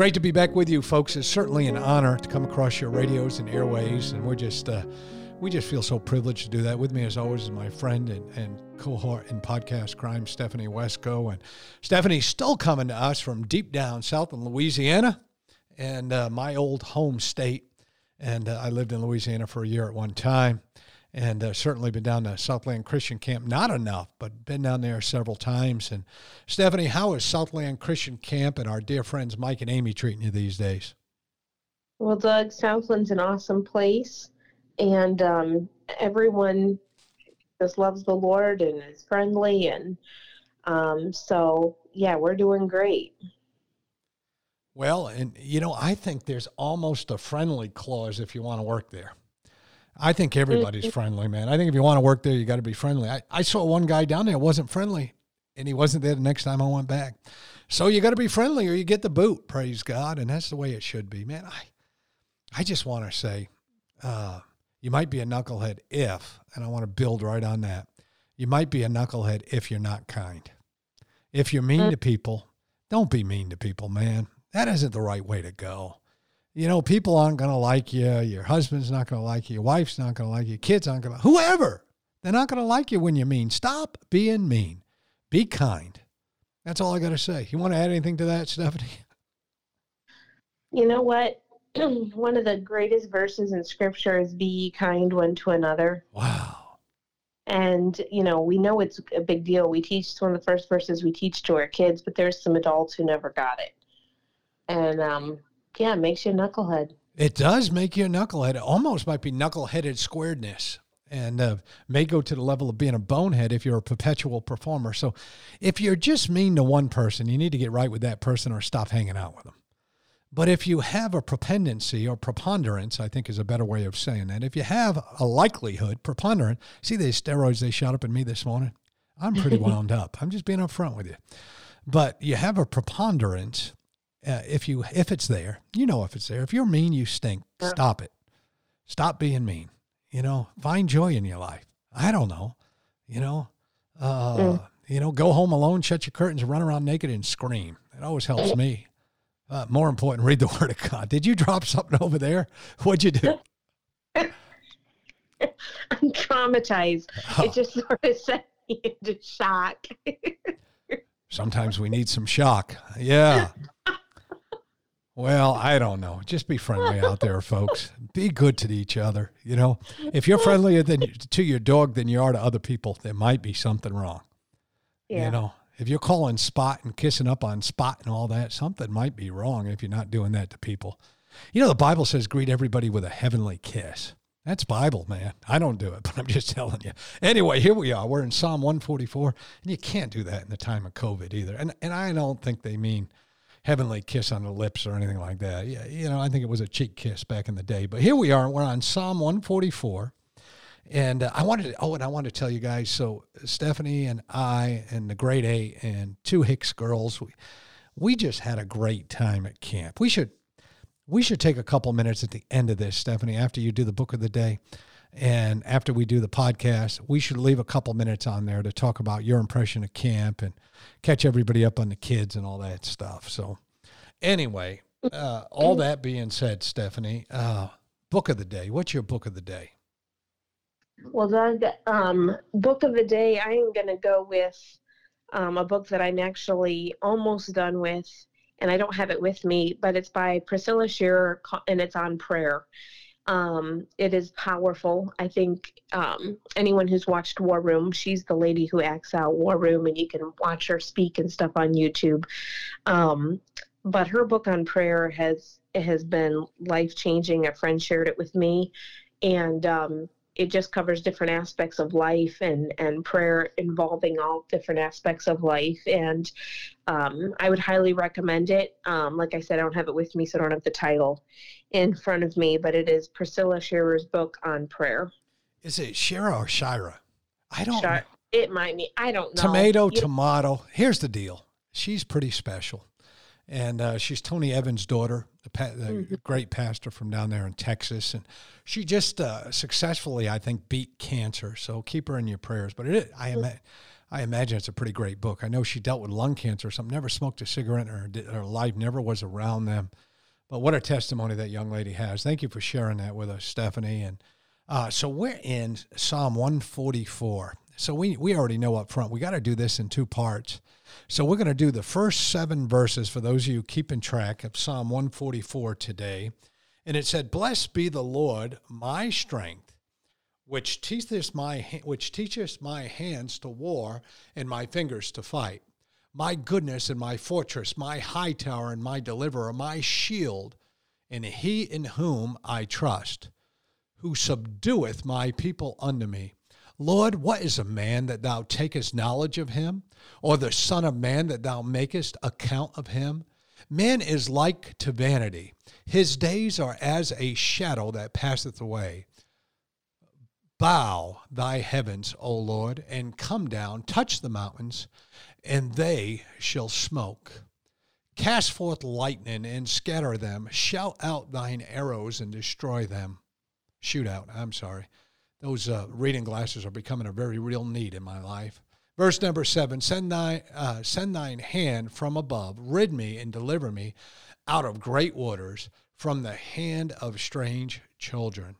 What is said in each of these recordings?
Great to be back with you, folks. It's certainly an honor to come across your radios and airways, and we're just uh, we just feel so privileged to do that. With me, as always, is my friend and, and cohort in podcast crime, Stephanie Wesco, and Stephanie's still coming to us from deep down south in Louisiana, and uh, my old home state. And uh, I lived in Louisiana for a year at one time and uh, certainly been down to Southland Christian Camp. Not enough, but been down there several times. And Stephanie, how is Southland Christian Camp and our dear friends Mike and Amy treating you these days? Well, Doug, Southland's an awesome place, and um, everyone just loves the Lord and is friendly, and um, so yeah, we're doing great. Well, and you know, I think there's almost a friendly clause if you want to work there. I think everybody's friendly, man. I think if you want to work there, you got to be friendly. I, I saw one guy down there wasn't friendly, and he wasn't there the next time I went back. So you got to be friendly, or you get the boot. Praise God, and that's the way it should be, man. I I just want to say, uh, you might be a knucklehead if, and I want to build right on that. You might be a knucklehead if you're not kind. If you're mean mm. to people, don't be mean to people, man. That isn't the right way to go you know, people aren't going to like you. Your husband's not going to like you. Your wife's not going to like you. Kids aren't going to, whoever, they're not going to like you when you're mean. Stop being mean. Be kind. That's all I got to say. You want to add anything to that, Stephanie? You know what? one of the greatest verses in scripture is be kind one to another. Wow. And, you know, we know it's a big deal. We teach it's one of the first verses we teach to our kids, but there's some adults who never got it. And um, yeah, it makes you a knucklehead. It does make you a knucklehead. It almost might be knuckleheaded squaredness and uh, may go to the level of being a bonehead if you're a perpetual performer. So if you're just mean to one person, you need to get right with that person or stop hanging out with them. But if you have a propendency or preponderance, I think is a better way of saying that. If you have a likelihood, preponderance, see these steroids they shot up in me this morning? I'm pretty wound up. I'm just being upfront with you. But you have a preponderance uh, if you if it's there, you know if it's there. If you're mean, you stink. Stop it. Stop being mean. You know, find joy in your life. I don't know. You know, uh, mm. you know, go home alone, shut your curtains, run around naked, and scream. It always helps me. Uh, more important, read the Word of God. Did you drop something over there? What'd you do? I'm traumatized. Oh. It just sort of sent me into shock. Sometimes we need some shock. Yeah. Well, I don't know. Just be friendly out there, folks. Be good to each other. You know, if you're friendlier than to your dog than you are to other people, there might be something wrong. Yeah. You know, if you're calling Spot and kissing up on Spot and all that, something might be wrong if you're not doing that to people. You know, the Bible says greet everybody with a heavenly kiss. That's Bible, man. I don't do it, but I'm just telling you. Anyway, here we are. We're in Psalm 144, and you can't do that in the time of COVID either. And and I don't think they mean heavenly kiss on the lips or anything like that. Yeah, you know, I think it was a cheek kiss back in the day. But here we are. We're on Psalm 144. And uh, I wanted to, oh, and I wanted to tell you guys so Stephanie and I and the grade A and two Hicks girls, we, we just had a great time at camp. We should we should take a couple minutes at the end of this, Stephanie, after you do the book of the day and after we do the podcast, we should leave a couple minutes on there to talk about your impression of camp and catch everybody up on the kids and all that stuff. So, anyway, uh, all that being said, Stephanie, uh, book of the day. What's your book of the day? Well, Doug, um, book of the day, I am going to go with um, a book that I'm actually almost done with, and I don't have it with me, but it's by Priscilla Shirer, and it's on prayer. Um, it is powerful. I think um, anyone who's watched War Room, she's the lady who acts out War Room, and you can watch her speak and stuff on YouTube. Um, but her book on prayer has has been life changing. A friend shared it with me, and um, it just covers different aspects of life and and prayer involving all different aspects of life. And um, i would highly recommend it. Um, like i said i don't have it with me so i don't have the title in front of me but it is priscilla Shirer's book on prayer. Is it shira or shira? I don't Shira, it might be i don't know. Tomato you, tomato. Here's the deal. She's pretty special and uh, she's Tony Evans' daughter, the, pa- the mm-hmm. great pastor from down there in Texas, and she just uh, successfully, I think, beat cancer. So keep her in your prayers. But it, I, ima- I imagine it's a pretty great book. I know she dealt with lung cancer or something. Never smoked a cigarette, or her life never was around them. But what a testimony that young lady has. Thank you for sharing that with us, Stephanie. And uh, so we're in Psalm 144. So we we already know up front we got to do this in two parts. So we're going to do the first seven verses for those of you keeping track of Psalm 144 today. And it said, Blessed be the Lord, my strength, which teacheth my, which teacheth my hands to war and my fingers to fight. My goodness and my fortress, my high tower and my deliverer, my shield, and he in whom I trust, who subdueth my people unto me. Lord, what is a man that thou takest knowledge of him, or the Son of Man that thou makest account of him? Man is like to vanity. His days are as a shadow that passeth away. Bow thy heavens, O Lord, and come down, touch the mountains, and they shall smoke. Cast forth lightning and scatter them. Shout out thine arrows and destroy them. Shoot out, I'm sorry. Those uh, reading glasses are becoming a very real need in my life. Verse number seven send, thy, uh, send thine hand from above, rid me and deliver me out of great waters, from the hand of strange children.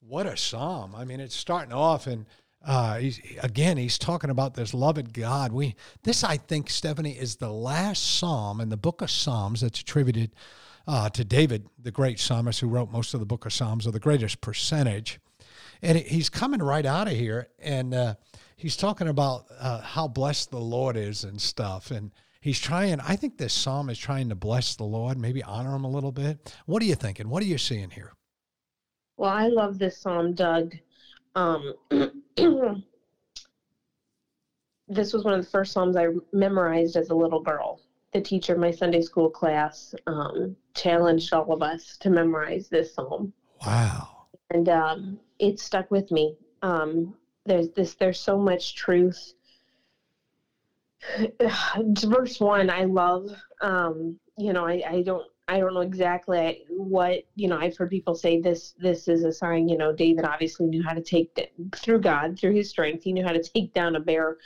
What a psalm. I mean, it's starting off and uh, he's, again, he's talking about this loved God. We this, I think, Stephanie, is the last psalm in the book of Psalms that's attributed uh, to David, the great psalmist who wrote most of the book of Psalms, or the greatest percentage and he's coming right out of here, and uh, he's talking about uh, how blessed the Lord is and stuff, and he's trying. I think this psalm is trying to bless the Lord, maybe honor him a little bit. What are you thinking? What are you seeing here? Well, I love this psalm, Doug. Um, this was one of the first psalms I memorized as a little girl. The teacher of my Sunday school class um, challenged all of us to memorize this psalm. Wow and um, it stuck with me. Um, there's this. There's so much truth. Verse one, I love. Um, you know, I, I don't. I don't know exactly what you know. I've heard people say this. This is a sign. You know, David obviously knew how to take through God, through his strength. He knew how to take down a bear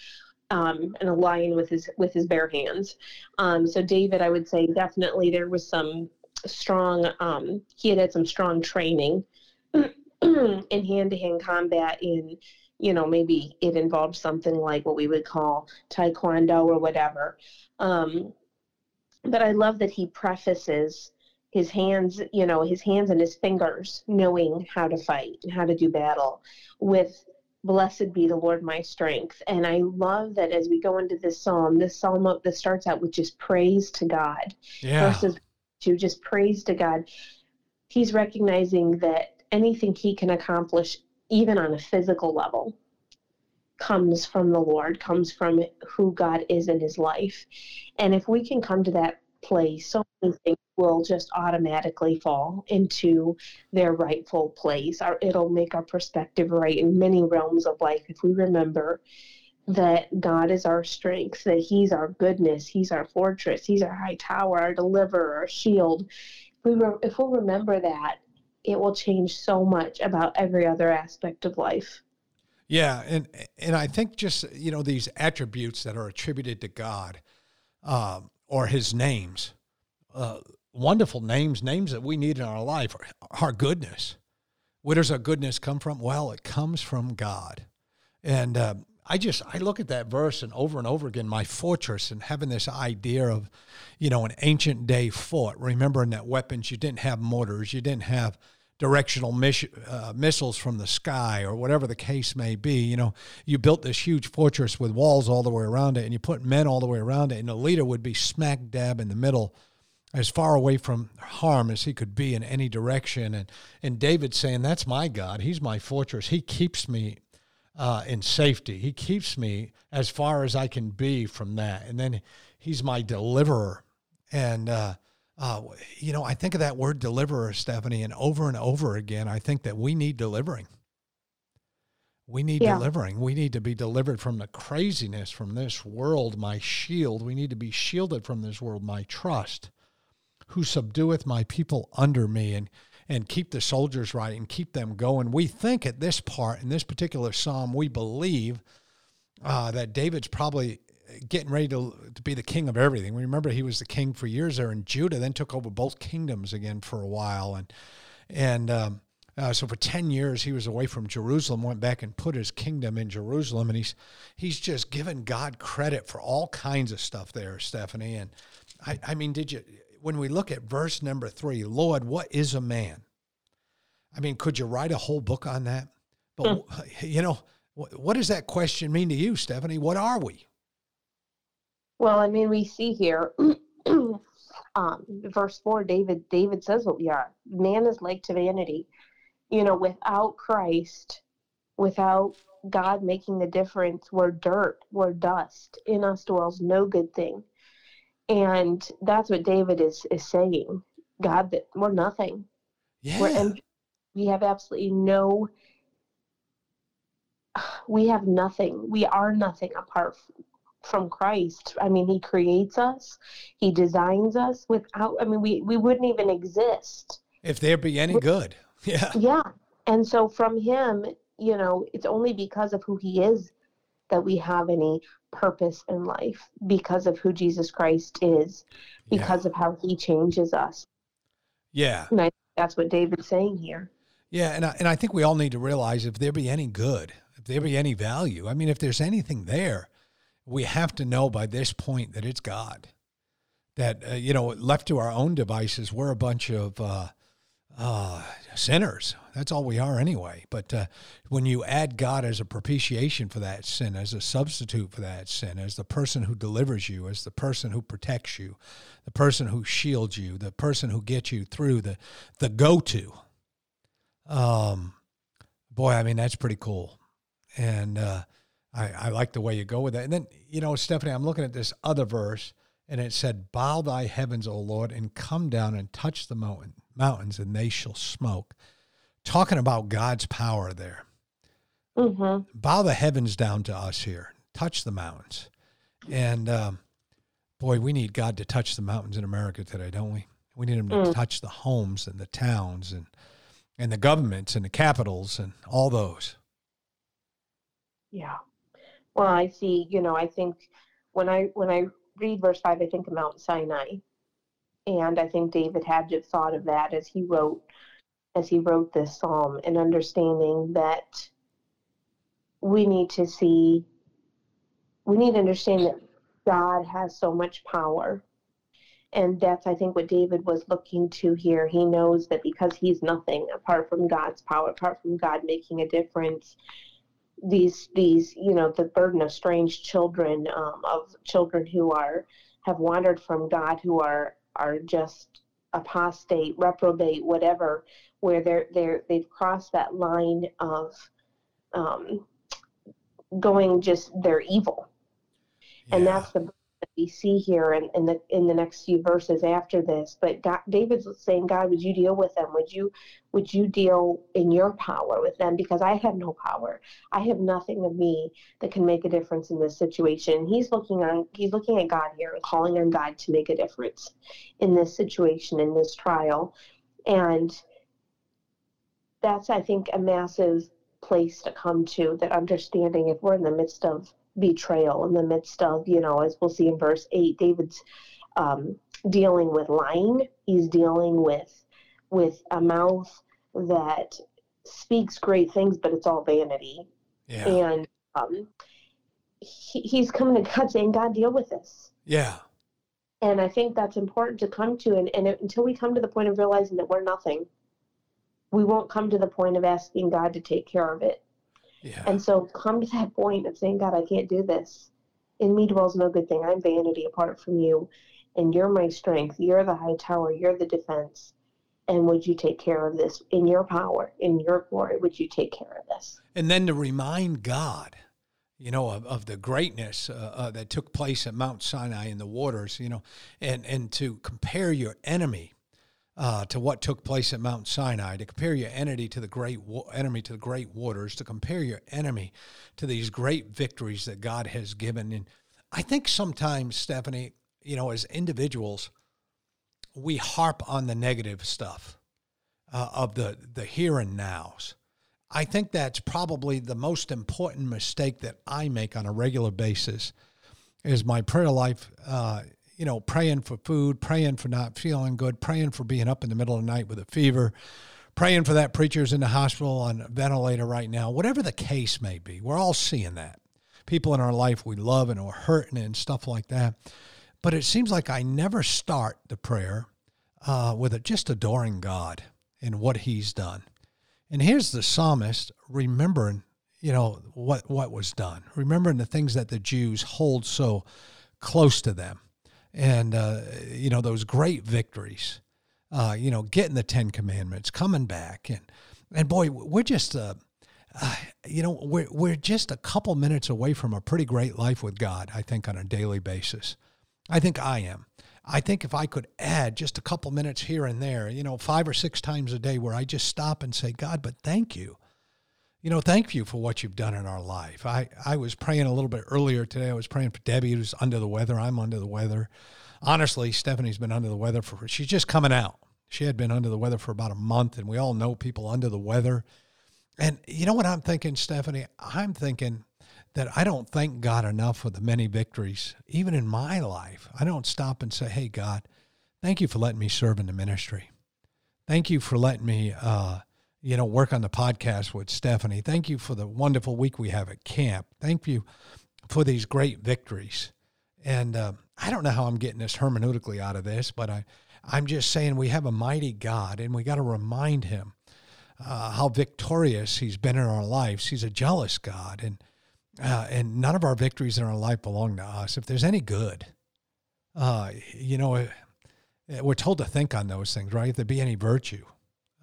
um, and a lion with his with his bare hands. Um, so David, I would say definitely there was some strong. Um, he had had some strong training in hand-to-hand combat in you know maybe it involved something like what we would call taekwondo or whatever. Um, but i love that he prefaces his hands you know his hands and his fingers knowing how to fight and how to do battle with blessed be the lord my strength. And i love that as we go into this psalm this psalm that starts out with just praise to god yeah. verses to just praise to god. He's recognizing that anything he can accomplish, even on a physical level, comes from the Lord, comes from who God is in his life. And if we can come to that place, so many things will just automatically fall into their rightful place. Our, it'll make our perspective right in many realms of life if we remember that God is our strength, that He's our goodness, He's our fortress, He's our high tower, our deliverer, our shield. If we, re- if we remember that, it will change so much about every other aspect of life. Yeah, and and I think just you know these attributes that are attributed to God, um, or His names, uh, wonderful names, names that we need in our life, our goodness. Where does our goodness come from? Well, it comes from God, and uh, I just I look at that verse and over and over again, my fortress, and having this idea of, you know, an ancient day fort. Remembering that weapons you didn't have mortars, you didn't have directional miss, uh, missiles from the sky or whatever the case may be. You know, you built this huge fortress with walls all the way around it, and you put men all the way around it, and the leader would be smack dab in the middle as far away from harm as he could be in any direction. And, and David saying, That's my God. He's my fortress. He keeps me uh, in safety. He keeps me as far as I can be from that. And then he's my deliverer. And, uh, uh, you know, I think of that word deliverer, Stephanie, and over and over again, I think that we need delivering. We need yeah. delivering. We need to be delivered from the craziness from this world, my shield. We need to be shielded from this world, my trust who subdueth my people under me and and keep the soldiers right and keep them going. We think at this part in this particular psalm, we believe uh, that David's probably getting ready to, to be the king of everything. We remember he was the king for years there in Judah, then took over both kingdoms again for a while, and and um, uh, so for ten years he was away from Jerusalem. Went back and put his kingdom in Jerusalem, and he's he's just given God credit for all kinds of stuff there, Stephanie. And I, I mean, did you when we look at verse number three, Lord, what is a man? I mean, could you write a whole book on that? But, hmm. you know, what does that question mean to you, Stephanie? What are we? Well, I mean, we see here, um, verse four, David, David says what we are. Man is like to vanity. You know, without Christ, without God making the difference, we're dirt, we're dust. In us dwells no good thing. And that's what David is is saying. God, that we're nothing. Yeah. We're we have absolutely no we have nothing. We are nothing apart from Christ. I mean, he creates us, he designs us without I mean we we wouldn't even exist if there be any good. Yeah. Yeah. And so from him, you know, it's only because of who he is that we have any purpose in life because of who Jesus Christ is, because yeah. of how he changes us. Yeah. And I, that's what David's saying here. Yeah. And I, and I think we all need to realize if there be any good, if there be any value, I mean, if there's anything there, we have to know by this point that it's God. That, uh, you know, left to our own devices, we're a bunch of, uh, uh, sinners. That's all we are anyway. But uh, when you add God as a propitiation for that sin, as a substitute for that sin, as the person who delivers you, as the person who protects you, the person who shields you, the person who gets you through, the the go to. Um, boy, I mean that's pretty cool, and uh, I I like the way you go with that. And then you know, Stephanie, I'm looking at this other verse, and it said, "Bow thy heavens, O Lord, and come down and touch the mountain." mountains and they shall smoke. Talking about God's power there. Mm-hmm. Bow the heavens down to us here. Touch the mountains. And um, boy, we need God to touch the mountains in America today, don't we? We need Him to mm. touch the homes and the towns and and the governments and the capitals and all those. Yeah. Well, I see. You know, I think when I when I read verse five, I think of Mount Sinai, and I think David had have thought of that as he wrote as he wrote this psalm and understanding that we need to see we need to understand that God has so much power. And that's I think what David was looking to here. He knows that because he's nothing apart from God's power, apart from God making a difference, these these you know the burden of strange children um, of children who are have wandered from God who are are just apostate, reprobate, whatever, where they're they're they've crossed that line of um, going just they're evil, yeah. and that's the that we see here in, in the in the next few verses after this. But God, David's saying, God, would you deal with them? Would you would you deal in your power with them? Because I have no power. I have nothing of me that can make a difference in this situation. He's looking on he's looking at God here and calling on God to make a difference in this situation, in this trial. And that's I think a massive place to come to that understanding if we're in the midst of betrayal in the midst of, you know, as we'll see in verse 8, David's um, dealing with lying. He's dealing with with a mouth that speaks great things, but it's all vanity. Yeah. And um, he, he's coming to God saying, God, deal with this. Yeah. And I think that's important to come to. And, and it, until we come to the point of realizing that we're nothing, we won't come to the point of asking God to take care of it. Yeah. And so come to that point of saying, God, I can't do this. In me dwells no good thing. I'm vanity apart from you. and you're my strength. You're the high tower. You're the defense. And would you take care of this in your power, in your glory? Would you take care of this? And then to remind God, you know, of, of the greatness uh, uh, that took place at Mount Sinai in the waters, you know, and, and to compare your enemy uh, to what took place at Mount Sinai, to compare your enemy to the great enemy to the great waters, to compare your enemy to these great victories that God has given. And I think sometimes, Stephanie, you know, as individuals, we harp on the negative stuff uh, of the the here and nows. I think that's probably the most important mistake that I make on a regular basis. Is my prayer life, uh, you know, praying for food, praying for not feeling good, praying for being up in the middle of the night with a fever, praying for that preacher's in the hospital on a ventilator right now. Whatever the case may be, we're all seeing that. People in our life we love and are hurting and stuff like that. But it seems like I never start the prayer uh, with a, just adoring God and what He's done. And here's the psalmist remembering, you know, what what was done, remembering the things that the Jews hold so close to them, and uh, you know those great victories. Uh, you know, getting the Ten Commandments, coming back, and and boy, we're just. Uh, uh, you know, we're, we're just a couple minutes away from a pretty great life with God, I think, on a daily basis. I think I am. I think if I could add just a couple minutes here and there, you know, five or six times a day where I just stop and say, God, but thank you. You know, thank you for what you've done in our life. I, I was praying a little bit earlier today. I was praying for Debbie, who's under the weather. I'm under the weather. Honestly, Stephanie's been under the weather for, she's just coming out. She had been under the weather for about a month, and we all know people under the weather. And you know what I'm thinking, Stephanie? I'm thinking, that I don't thank God enough for the many victories, even in my life. I don't stop and say, hey, God, thank you for letting me serve in the ministry. Thank you for letting me, uh, you know, work on the podcast with Stephanie. Thank you for the wonderful week we have at camp. Thank you for these great victories. And uh, I don't know how I'm getting this hermeneutically out of this, but I, I'm just saying we have a mighty God, and we got to remind Him uh, how victorious He's been in our lives. He's a jealous God, and uh, and none of our victories in our life belong to us. If there's any good, uh, you know, uh, we're told to think on those things, right? If there be any virtue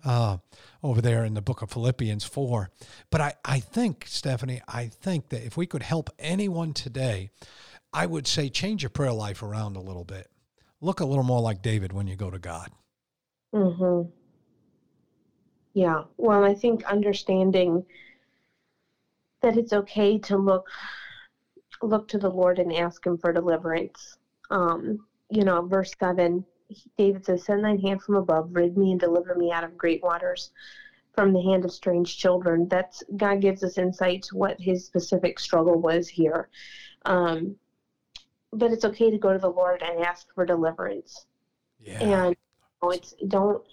uh, over there in the book of Philippians 4. But I, I think, Stephanie, I think that if we could help anyone today, I would say change your prayer life around a little bit. Look a little more like David when you go to God. Mm-hmm. Yeah. Well, I think understanding that it's okay to look look to the Lord and ask Him for deliverance. Um, you know, verse seven, David says, "Send thine hand from above, rid me and deliver me out of great waters." From the hand of strange children. That's God gives us insight to what his specific struggle was here. Um, but it's okay to go to the Lord and ask for deliverance. Yeah. And you know, it's don't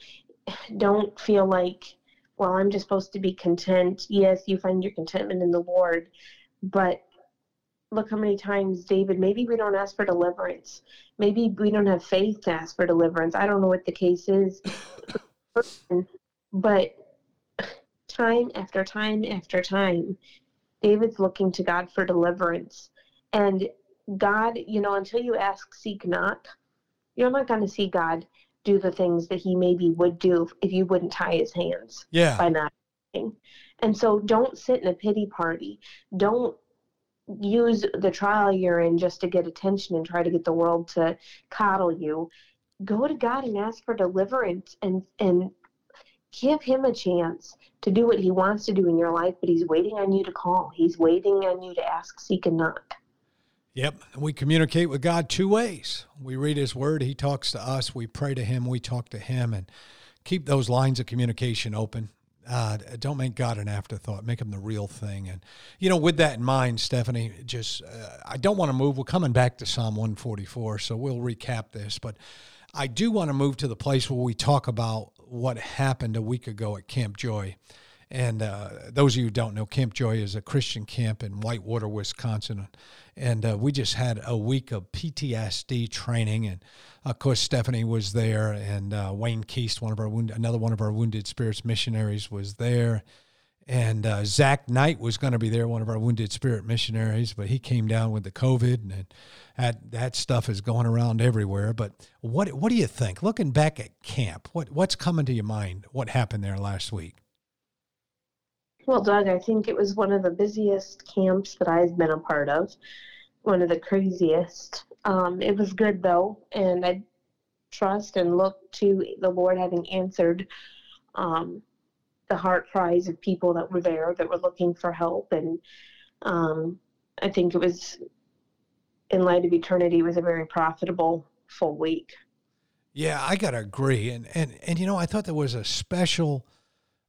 don't feel like well, I'm just supposed to be content. Yes, you find your contentment in the Lord, but look how many times David, maybe we don't ask for deliverance. Maybe we don't have faith to ask for deliverance. I don't know what the case is. but time after time after time, David's looking to God for deliverance. And God, you know, until you ask, seek, not, you're not going to see God do the things that he maybe would do if you wouldn't tie his hands yeah. by not. And so don't sit in a pity party. Don't use the trial you're in just to get attention and try to get the world to coddle you. Go to God and ask for deliverance and and give him a chance to do what he wants to do in your life, but he's waiting on you to call. He's waiting on you to ask, seek, and knock. Yep. We communicate with God two ways. We read His Word, He talks to us, we pray to Him, we talk to Him, and keep those lines of communication open. Uh, don't make God an afterthought. Make Him the real thing. And, you know, with that in mind, Stephanie, just, uh, I don't want to move. We're coming back to Psalm 144, so we'll recap this. But I do want to move to the place where we talk about what happened a week ago at Camp Joy. And uh, those of you who don't know, Camp Joy is a Christian camp in Whitewater, Wisconsin. And uh, we just had a week of PTSD training. And of course, Stephanie was there, and uh, Wayne Keast, one of our wound- another one of our Wounded Spirits missionaries, was there. And uh, Zach Knight was going to be there, one of our Wounded Spirit missionaries, but he came down with the COVID, and that that stuff is going around everywhere. But what what do you think? Looking back at camp, what what's coming to your mind? What happened there last week? Well, Doug, I think it was one of the busiest camps that I've been a part of. One of the craziest. Um, it was good though, and I trust and look to the Lord having answered um, the heart cries of people that were there that were looking for help. And um, I think it was, in light of eternity, was a very profitable full week. Yeah, I gotta agree. And and and you know, I thought there was a special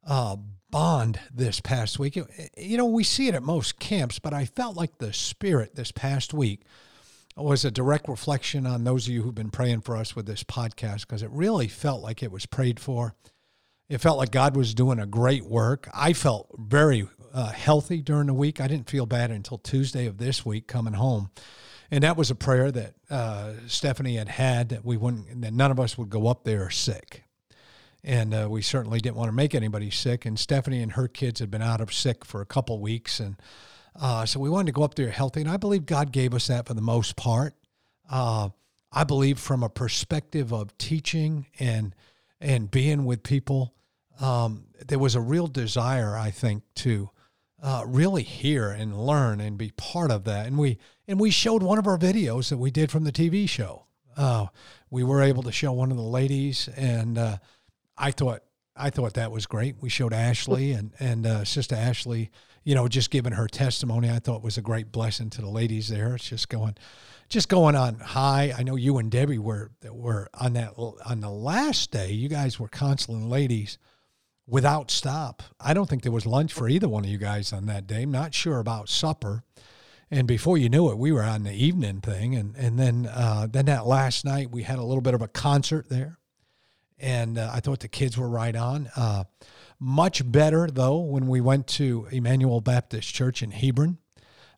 uh, bond this past week. You know, we see it at most camps, but I felt like the spirit this past week was a direct reflection on those of you who've been praying for us with this podcast because it really felt like it was prayed for. It felt like God was doing a great work. I felt very uh, healthy during the week. I didn't feel bad until Tuesday of this week coming home. And that was a prayer that uh, Stephanie had had that we wouldn't, that none of us would go up there sick. And uh, we certainly didn't want to make anybody sick. And Stephanie and her kids had been out of sick for a couple weeks. And uh, so we wanted to go up there healthy. And I believe God gave us that for the most part. Uh, I believe from a perspective of teaching and and being with people um, there was a real desire, I think, to uh, really hear and learn and be part of that. And we and we showed one of our videos that we did from the TV show. Uh, we were able to show one of the ladies, and uh, I thought I thought that was great. We showed Ashley and and uh, Sister Ashley, you know, just giving her testimony. I thought was a great blessing to the ladies there. It's just going, just going on high. I know you and Debbie were were on that on the last day. You guys were counseling ladies without stop. I don't think there was lunch for either one of you guys on that day. I'm not sure about supper. And before you knew it, we were on the evening thing, and and then uh, then that last night we had a little bit of a concert there, and uh, I thought the kids were right on. Uh, much better though when we went to Emmanuel Baptist Church in Hebron.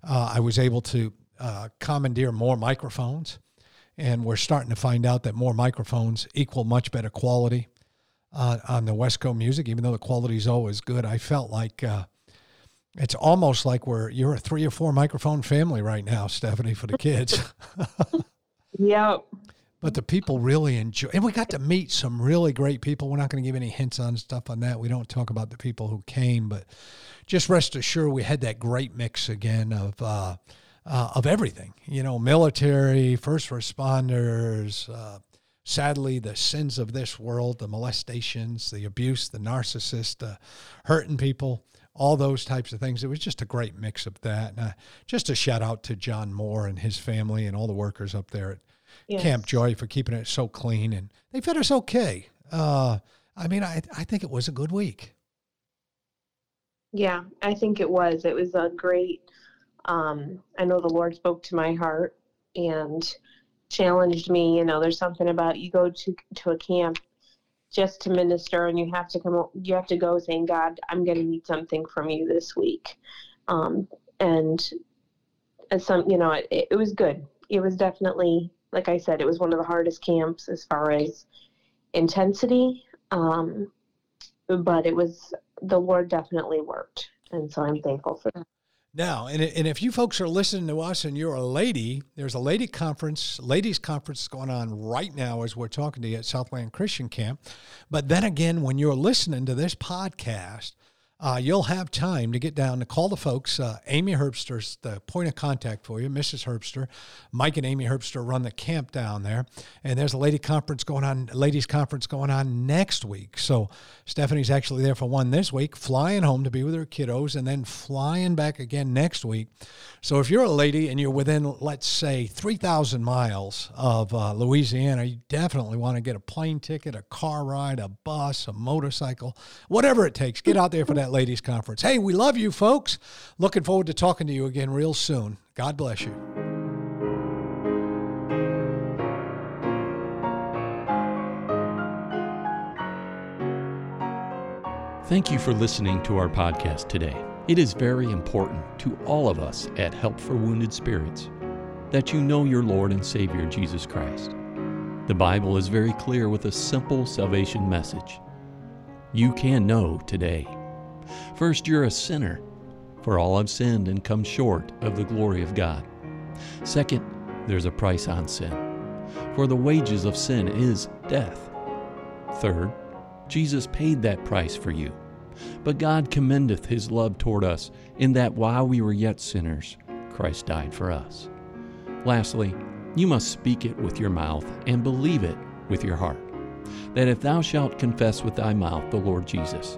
Uh, I was able to uh, commandeer more microphones, and we're starting to find out that more microphones equal much better quality uh, on the Wesco music, even though the quality is always good. I felt like uh, it's almost like we're you're a three or four microphone family right now, Stephanie, for the kids. yeah. But the people really enjoy, and we got to meet some really great people. We're not going to give any hints on stuff on that. We don't talk about the people who came, but just rest assured, we had that great mix again of uh, uh, of everything. You know, military, first responders, uh, sadly, the sins of this world, the molestations, the abuse, the narcissist, the hurting people, all those types of things. It was just a great mix of that. And uh, just a shout out to John Moore and his family and all the workers up there at yes. Camp Joy for keeping it so clean. And they fed us okay. Uh, I mean, I, I think it was a good week. Yeah, I think it was. It was a great, um, I know the Lord spoke to my heart and challenged me. You know, there's something about you go to to a camp just to minister, and you have to come. You have to go saying, "God, I'm going to need something from you this week," um, and as some, you know, it, it was good. It was definitely, like I said, it was one of the hardest camps as far as intensity. Um, but it was the Lord definitely worked, and so I'm thankful for that. Now, and, and if you folks are listening to us and you're a lady, there's a lady conference, ladies conference going on right now as we're talking to you at Southland Christian Camp. But then again, when you're listening to this podcast, uh, you'll have time to get down to call the folks. Uh, Amy Herbster's the point of contact for you, Mrs. Herbster. Mike and Amy Herbster run the camp down there, and there's a lady conference going on, ladies conference going on next week. So Stephanie's actually there for one this week, flying home to be with her kiddos, and then flying back again next week. So if you're a lady and you're within, let's say, 3,000 miles of uh, Louisiana, you definitely want to get a plane ticket, a car ride, a bus, a motorcycle, whatever it takes. Get out there for that ladies' conference. Hey, we love you, folks. Looking forward to talking to you again real soon. God bless you. Thank you for listening to our podcast today. It is very important to all of us at Help for Wounded Spirits that you know your Lord and Savior Jesus Christ. The Bible is very clear with a simple salvation message. You can know today. First, you're a sinner, for all have sinned and come short of the glory of God. Second, there's a price on sin, for the wages of sin is death. Third, Jesus paid that price for you. But God commendeth his love toward us, in that while we were yet sinners, Christ died for us. Lastly, you must speak it with your mouth and believe it with your heart. That if thou shalt confess with thy mouth the Lord Jesus,